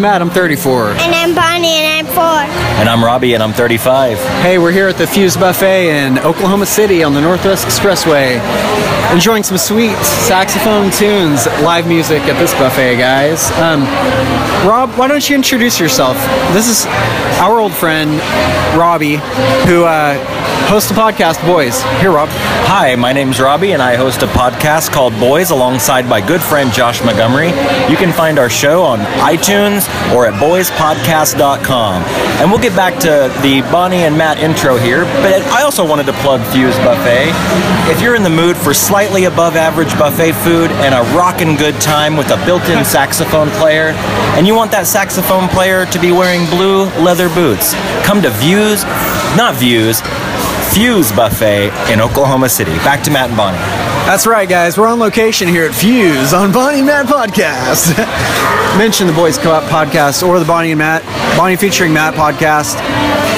I'm Matt, I'm 34. And I'm Bonnie and I'm four. And I'm Robbie, and I'm 35. Hey, we're here at the Fuse Buffet in Oklahoma City on the Northwest Expressway. Enjoying some sweet saxophone tunes, live music at this buffet, guys. Um, Rob, why don't you introduce yourself? This is our old friend, Robbie, who uh, hosts a podcast, Boys. Here, Rob. Hi, my name's Robbie, and I host a podcast called Boys alongside my good friend Josh Montgomery. You can find our show on iTunes or at boyspodcast.com. And we'll get back to the Bonnie and Matt intro here, but I also wanted to plug Fuse Buffet. If you're in the mood for slightly above average buffet food and a rockin' good time with a built in saxophone player, and you want that saxophone player to be wearing blue leather boots, come to Views, not Views, Fuse Buffet in Oklahoma City. Back to Matt and Bonnie. That's right, guys. We're on location here at Fuse on Bonnie and Matt Podcast. Mention the Boys Co-op Podcast or the Bonnie and Matt, Bonnie featuring Matt podcast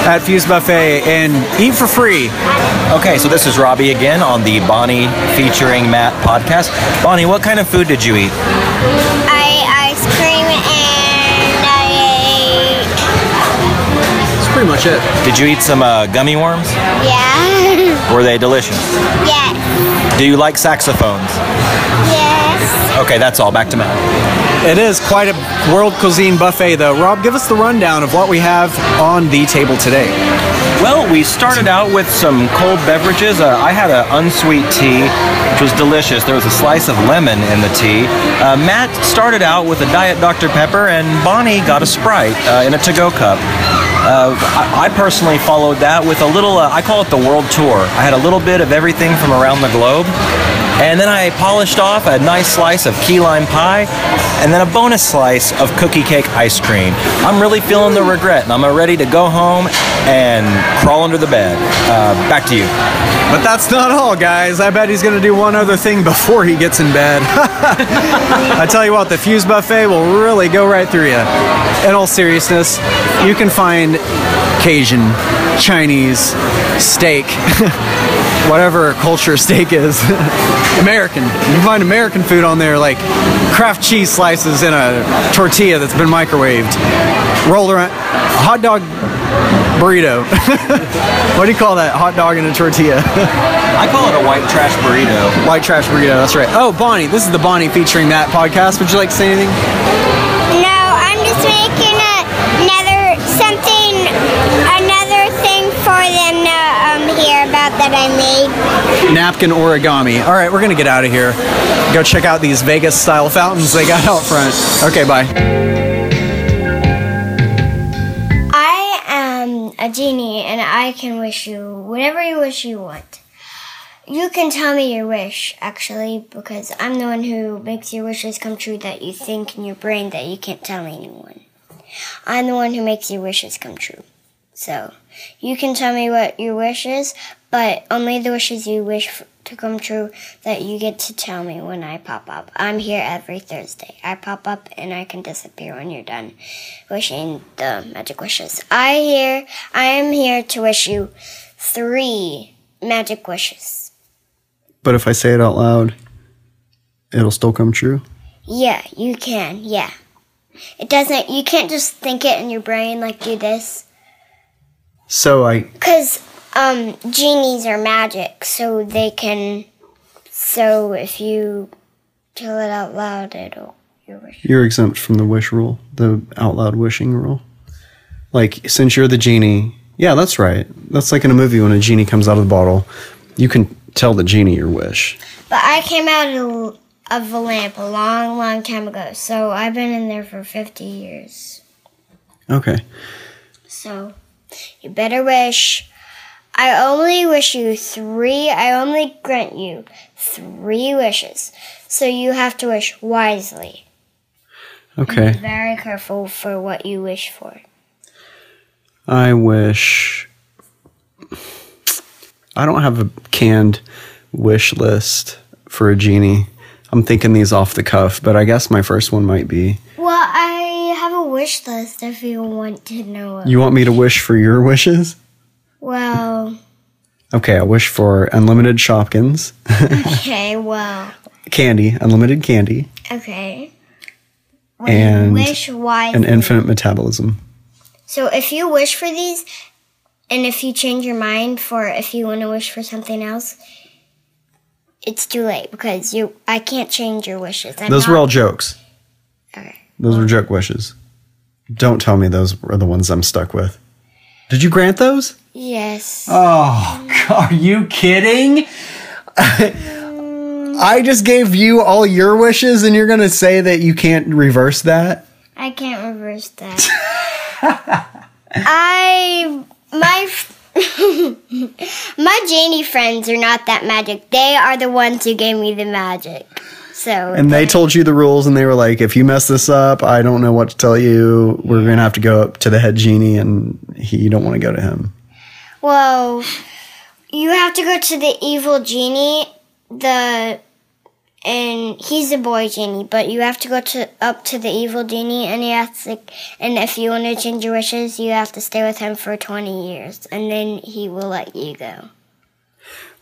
at Fuse Buffet and eat for free. Okay, so this is Robbie again on the Bonnie featuring Matt podcast. Bonnie, what kind of food did you eat? I pretty much it. Did you eat some uh, gummy worms? Yeah. Were they delicious? yes. Do you like saxophones? Yes. Okay, that's all. Back to Matt. It is quite a world cuisine buffet, though. Rob, give us the rundown of what we have on the table today. Well, we started out with some cold beverages. Uh, I had an unsweet tea, which was delicious. There was a slice of lemon in the tea. Uh, Matt started out with a Diet Dr. Pepper, and Bonnie got a Sprite uh, in a to-go cup. Uh, I, I personally followed that with a little, uh, I call it the world tour. I had a little bit of everything from around the globe. And then I polished off a nice slice of key lime pie and then a bonus slice of cookie cake ice cream. I'm really feeling the regret and I'm ready to go home and crawl under the bed. Uh, back to you. But that's not all, guys. I bet he's going to do one other thing before he gets in bed. I tell you what, the Fuse Buffet will really go right through you. In all seriousness, you can find Cajun, Chinese, steak, whatever culture steak is. American. You can find American food on there, like Kraft cheese slices in a tortilla that's been microwaved, rolled around, hot dog burrito. what do you call that? Hot dog and a tortilla. I call it a white trash burrito. White trash burrito. That's right. Oh, Bonnie. This is the Bonnie featuring Matt podcast. Would you like to say anything? Making another something, another thing for them to um, hear about that I made. Napkin origami. All right, we're gonna get out of here. Go check out these Vegas style fountains they got out front. Okay, bye. I am a genie and I can wish you whatever you wish you want. You can tell me your wish, actually, because I'm the one who makes your wishes come true that you think in your brain that you can't tell anyone. I'm the one who makes your wishes come true. So, you can tell me what your wish is, but only the wishes you wish to come true that you get to tell me when I pop up. I'm here every Thursday. I pop up and I can disappear when you're done wishing the magic wishes. I here I am here to wish you three magic wishes. But if I say it out loud, it'll still come true. Yeah, you can. Yeah. It doesn't you can't just think it in your brain like do this So I. cuz um genies are magic, so they can so if you tell it out loud it'll. You're exempt from the wish rule, the out loud wishing rule. Like, since you're the genie, yeah, that's right. That's like in a movie when a genie comes out of the bottle. You can tell the genie your wish. But I came out of, a lamp a long, long time ago, so I've been in there for 50 years. Okay. So you better wish. I only wish you three, I only grant you three wishes. So you have to wish wisely. Okay. Be Very careful for what you wish for. I wish. I don't have a canned wish list for a genie. I'm thinking these off the cuff, but I guess my first one might be. Well, I have a wish list if you want to know. You want me to wish for your wishes? Well, Okay, I wish for unlimited Shopkins, okay, well, candy, unlimited candy, okay. When and wish wisely. an infinite metabolism. So if you wish for these, and if you change your mind for if you want to wish for something else, it's too late because you. I can't change your wishes. I'm Those not, were all jokes. Okay. Those were joke wishes. Don't tell me those are the ones I'm stuck with. Did you grant those? Yes. Oh, are you kidding? I just gave you all your wishes, and you're going to say that you can't reverse that? I can't reverse that. I my my genie friends are not that magic. They are the ones who gave me the magic. So And they told you the rules, and they were like, if you mess this up, I don't know what to tell you. We're going to have to go up to the head genie, and he, you don't want to go to him. well, you have to go to the evil genie. The and he's a boy genie, but you have to go to up to the evil genie, and he has to. And if you want to change your wishes, you have to stay with him for twenty years, and then he will let you go.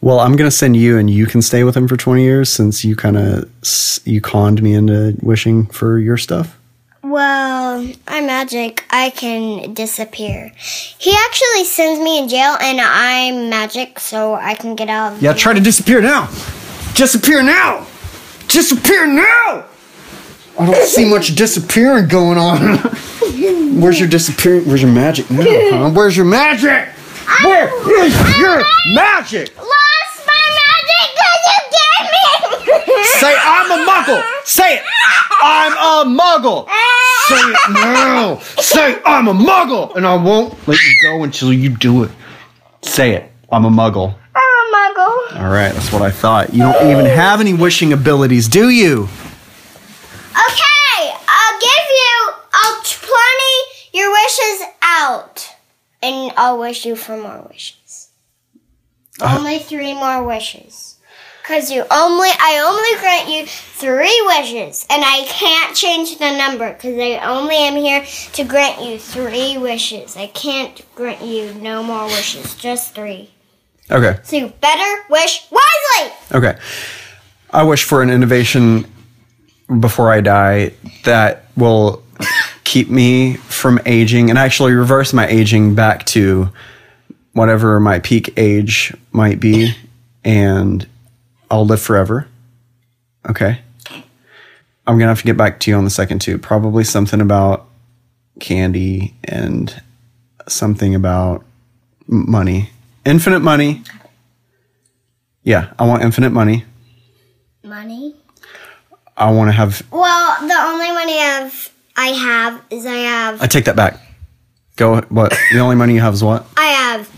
Well, I'm going to send you, and you can stay with him for 20 years since you kind of you conned me into wishing for your stuff. Well, I'm magic. I can disappear. He actually sends me in jail, and I'm magic, so I can get out. Of Yeah, try to disappear now. Disappear now. Disappear now. I don't see much disappearing going on. Where's your disappearing? Where's your magic now? Huh? Where's your magic? Where is your magic? Lost my magic because you gave me. Say I'm a muggle. Say it. I'm a muggle. Say it now. Say I'm a muggle, and I won't let you go until you do it. Say it. I'm a muggle. I'm a muggle. All right, that's what I thought. You don't even have any wishing abilities, do you? Okay, I'll give you. I'll twenty your wishes out, and I'll wish you for more wishes. Uh-huh. only three more wishes. Cause you only, I only grant you three wishes, and I can't change the number because I only am here to grant you three wishes. I can't grant you no more wishes, just three. Okay. So you better wish wisely. Okay. I wish for an innovation before I die that will keep me from aging and actually reverse my aging back to whatever my peak age might be and I'll live forever. Okay. I'm going to have to get back to you on the second two. Probably something about candy and something about money. Infinite money. Yeah, I want infinite money. Money. I want to have. Well, the only money I've, I have is I have I take that back. Go. What? The only money you have is what? I have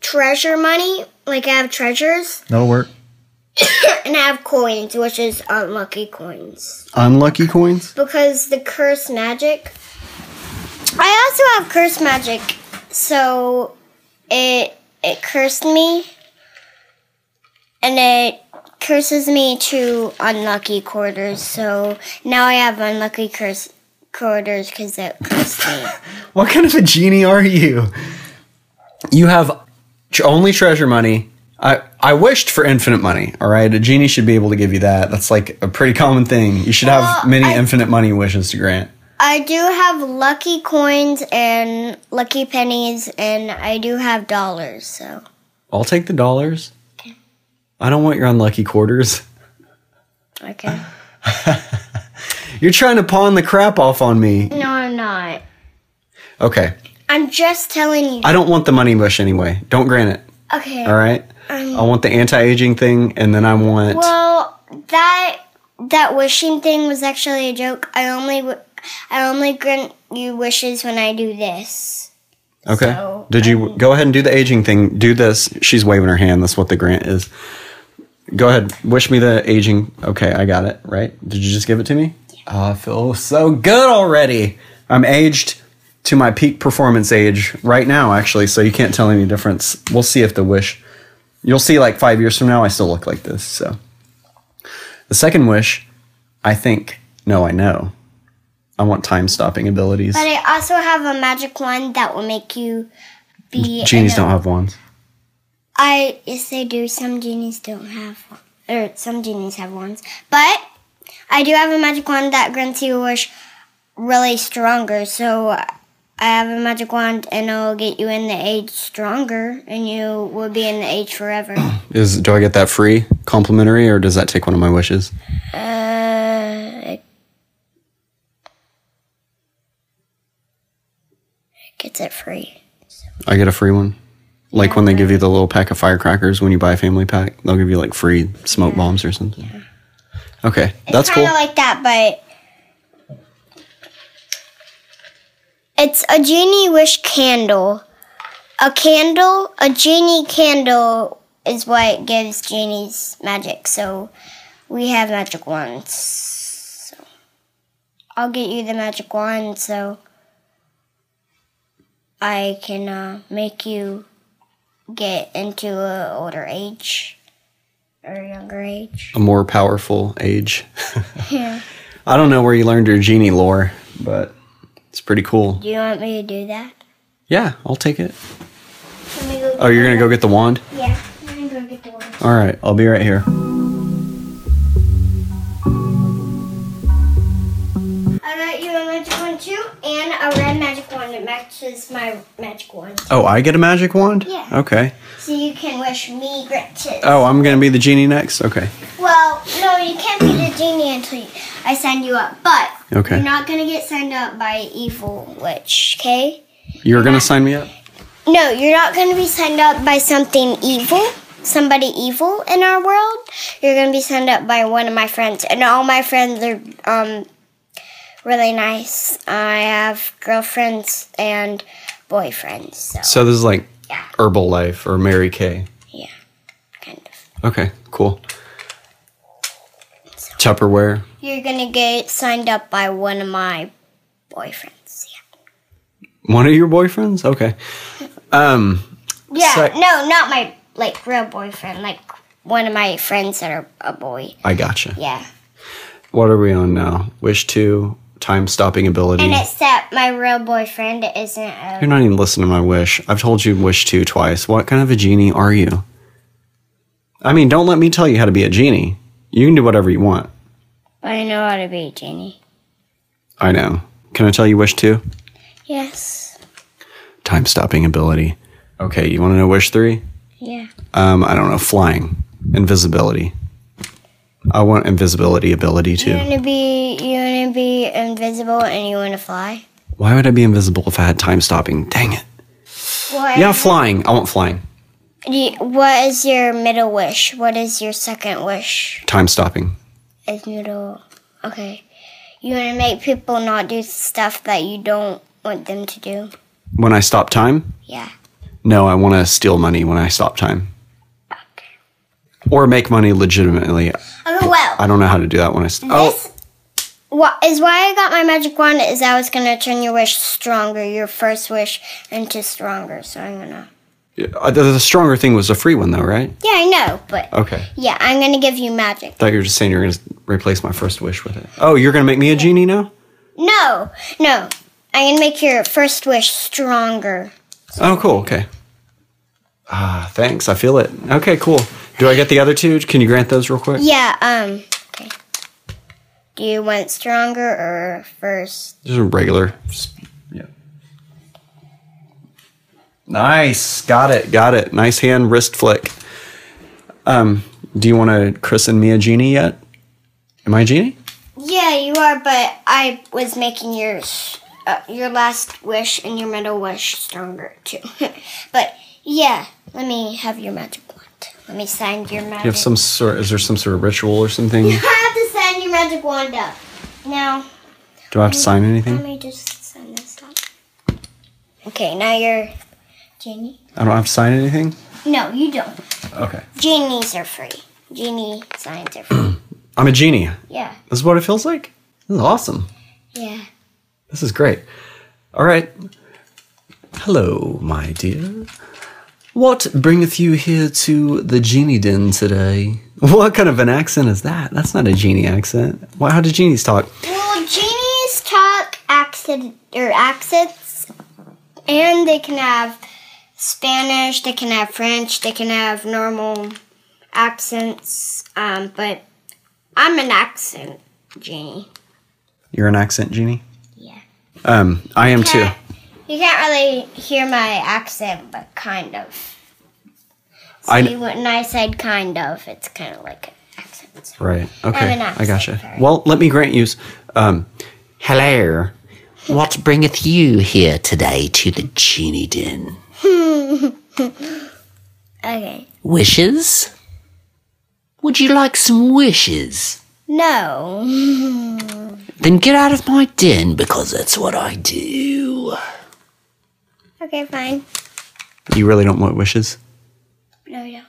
treasure money, like I have treasures, That'll work. and I have coins, which is unlucky coins. Unlucky coins. Because the curse magic. I also have curse magic, so it it cursed me, and it curses me to unlucky quarters. So now I have unlucky curse quarters because it cursed me. What kind of a genie are you? You have only treasure money. I, I wished for infinite money. All right, a genie should be able to give you that. That's like a pretty common thing. You should have many I- infinite money wishes to grant. I do have lucky coins and lucky pennies, and I do have dollars. So I'll take the dollars. I don't want your unlucky quarters. okay. You're trying to pawn the crap off on me. No, I'm not. Okay, I'm just telling you. I don't want the money wish anyway. Don't grant it. Okay. All right. Um, I want the anti-aging thing, and then I want. Well, that that wishing thing was actually a joke. I only w- I only grant you wishes when I do this. Okay. So, Did you um, go ahead and do the aging thing? Do this. She's waving her hand. That's what the grant is. Go ahead. Wish me the aging. Okay, I got it. Right? Did you just give it to me? Oh, I feel so good already. I'm aged to my peak performance age right now, actually. So you can't tell any difference. We'll see if the wish. You'll see, like five years from now, I still look like this. So the second wish, I think. No, I know. I want time stopping abilities. But I also have a magic wand that will make you be. Genies don't have wands. I yes, they do. Some genies don't have, or some genies have wands. But I do have a magic wand that grants you a wish really stronger. So I have a magic wand, and it'll get you in the age stronger, and you will be in the age forever. Is do I get that free, complimentary, or does that take one of my wishes? uh, gets it free. I get a free one. Like when they give you the little pack of firecrackers when you buy a family pack, they'll give you like free smoke bombs or something. Yeah. Okay, that's kind cool. of like that, but it's a genie wish candle. A candle, a genie candle is what gives genies magic. So we have magic wands. So I'll get you the magic wand so I can uh, make you get into an older age or a younger age. a more powerful age. Yeah. I don't know where you learned your genie lore, but it's pretty cool. Do you want me to do that? Yeah, I'll take it. Let me go Oh, you're gonna go get the wand? Yeah, I'm gonna go get the one. All right, I'll be right here. Wand too, and a red magic wand that matches my magic wand. Oh, I get a magic wand? Yeah. Okay. So you can wish me riches. Oh, I'm gonna be the genie next? Okay. Well, no, you can't be the genie until you, I sign you up. But Okay. you're not gonna get signed up by evil witch, okay? You're gonna sign me up? No, you're not gonna be signed up by something evil. Somebody evil in our world. You're gonna be signed up by one of my friends, and all my friends are um really nice. I have girlfriends and boyfriends, so So this is like Yeah. Herbalife or Mary Kay. yeah, kind of. Okay, cool. Tupperware. You're gonna get signed up by one of my boyfriends. Yeah. One of your boyfriends? Okay. Um, Yeah. So- Yeah. no, not my like real boyfriend. Like one of my friends that are a boy. I gotcha. Yeah. What are we on now? Wish two, time stopping ability. And except my real boyfriend isn't a You're not even listening to my wish. I've told you wish two twice. What kind of a genie are you? I mean, don't let me tell you how to be a genie. You can do whatever you want. I know how to be a genie. I know. Can I tell you wish two? Yes. Time stopping ability. Okay, you want to know wish three? Yeah. Um, I don't know, flying, invisibility. I want invisibility ability too. You wanna be you wanna be invisible and you wanna fly? Why would I be invisible if I had time stopping? Dang it. What Yeah, flying. I want flying. you- what is your middle wish? What is your second wish? Time stopping. Is middle okay. You wanna make people not do stuff that you don't want them to do? When I stop time? Yeah. No, I want to steal money when I stop time. Or make money legitimately. Okay, well. I don't know how to do that when I. St- oh, This what is why I got my magic wand is I was gonna turn your wish stronger, your first wish into stronger. So I'm gonna. uh, the, the stronger thing was a free one, though, right? Yeah, I know, but Okay. yeah, I'm gonna give you magic. I thought you were just saying you're going to replace my first wish with it. Oh, you're going to make me a genie now? No, no, I'm gonna make your first wish stronger. Oh, cool. Okay. Ah, thanks. I feel it. Okay, cool. Do I get the other two? Can you grant those real quick? Yeah. Um. Okay. Do you want stronger or first? Just a regular. Just- yeah. Nice. Got it. Got it. Nice hand wrist flick. Um, do you want to christen me a genie yet? Am I a genie? Yeah, you are, but I was making yours, uh, your last wish and your middle wish stronger too. but yeah, let me have your magic wand. Let me sign your magic. You have some sort. Is there some sort of ritual or something? You have to sign your magic wand up. Now, Do I have to sign anything? let me just sign this up. Okay, now you're genie. I don't have to sign anything. No, you don't. Okay. Genies are free. Genie signs are free. I'm a genie. yeah, This is what it feels like. This is awesome. yeah. This is great. All right. Hello, my dear. What bringeth you here to the genie den today? What kind of an accent is that? That's not a genie accent. Why, how do genies talk? Well, genies talk accent or accents, and they can have Spanish, they can have French, they can have normal accents. Um, but I'm an accent genie. You're an accent genie? Yeah. Um, I am too. You can't really hear my accent, but kind of. I- See, when I said kind of, it's kind of like an accent. Right. Okay. an I gotcha. sorry. Well, let me grant you. Um, Hello. What bringeth you here today to the genie den? Okay. Wishes? Would you like some wishes? No. Then get out of my den because that's what I do. Okay, fine. you really don't want wishes. No, don't.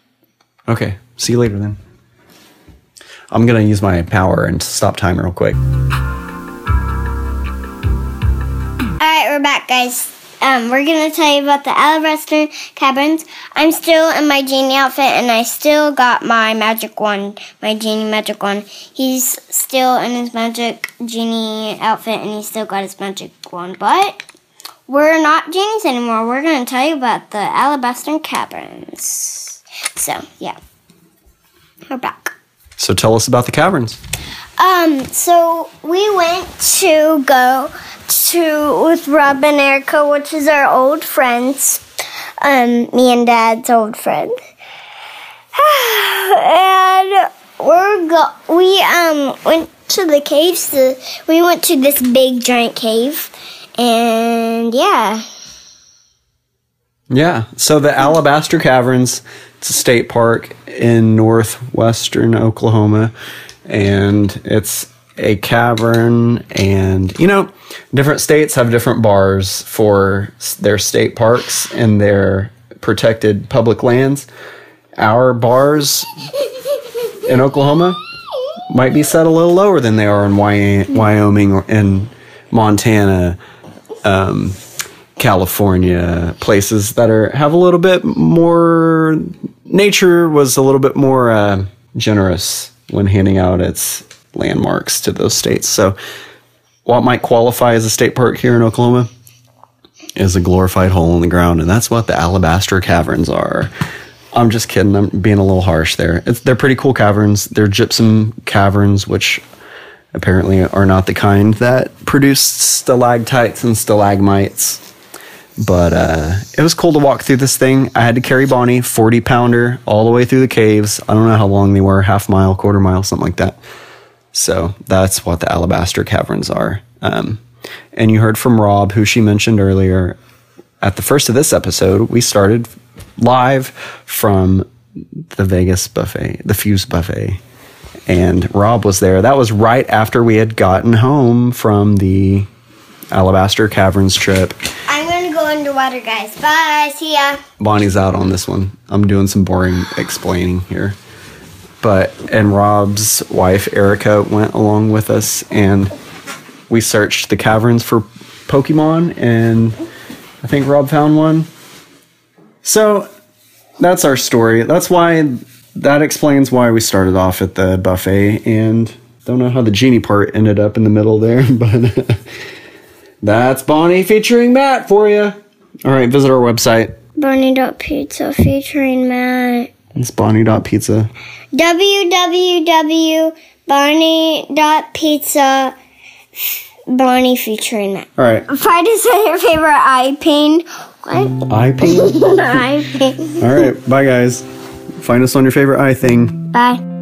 Okay. See you later then. I'm gonna use my power and stop time real quick. All right, we're back, guys. Um, we're gonna tell you about the Alabaster Caverns. I'm still in my genie outfit, and I still got my magic wand, my genie magic wand. He's still in his magic genie outfit, and he still got his magic wand. But we're not genies anymore. We're gonna tell you about the Alabaster Caverns. So yeah, we're back. So tell us about the caverns. Um, so we went to go to with Rob and Erica, which is our old friends. Um, me and Dad's old friend. and we're go we um went to the caves to, we went to this big giant cave and yeah. Yeah. So the Alabaster Caverns, it's a state park in northwestern Oklahoma, and it's a cavern. And you know, different states have different bars for their state parks and their protected public lands. Our bars in Oklahoma might be set a little lower than they are in Wyoming or in Montana. California, places that are have a little bit more nature was a little bit more uh, generous when handing out its landmarks to those states. So, what might qualify as a state park here in Oklahoma is a glorified hole in the ground, and that's what the Alabaster Caverns are. I'm just kidding. I'm being a little harsh there. It's, they're pretty cool caverns. They're gypsum caverns, which apparently are not the kind that produce stalactites and stalagmites. But uh, it was cool to walk through this thing. I had to carry Bonnie, 40 pounder, all the way through the caves. I don't know how long they were half mile, quarter mile, something like that. So that's what the Alabaster Caverns are. Um, and you heard from Rob, who she mentioned earlier. At the first of this episode, we started live from the Vegas buffet, the Fuse buffet. And Rob was there. That was right after we had gotten home from the Alabaster Caverns trip. I'm gonna go underwater, guys. Bye. See ya. Bonnie's out on this one. I'm doing some boring explaining here. But and Rob's wife Erica went along with us and we searched the caverns for Pokemon and I think Rob found one. So that's our story. That's why that explains why we started off at the buffet and don't know how the genie part ended up in the middle there, but that's Bonnie featuring Matt for you. All right, visit our website. Bonnie.pizza featuring Matt. It's Bonnie.pizza. www.bonnie.pizza Bonnie featuring Matt. All right. Find us at your favorite eye pain. What? Eye pain? eye paint. All right. Bye, guys. Find us on your favorite eye thing. Bye.